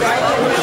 subscribe.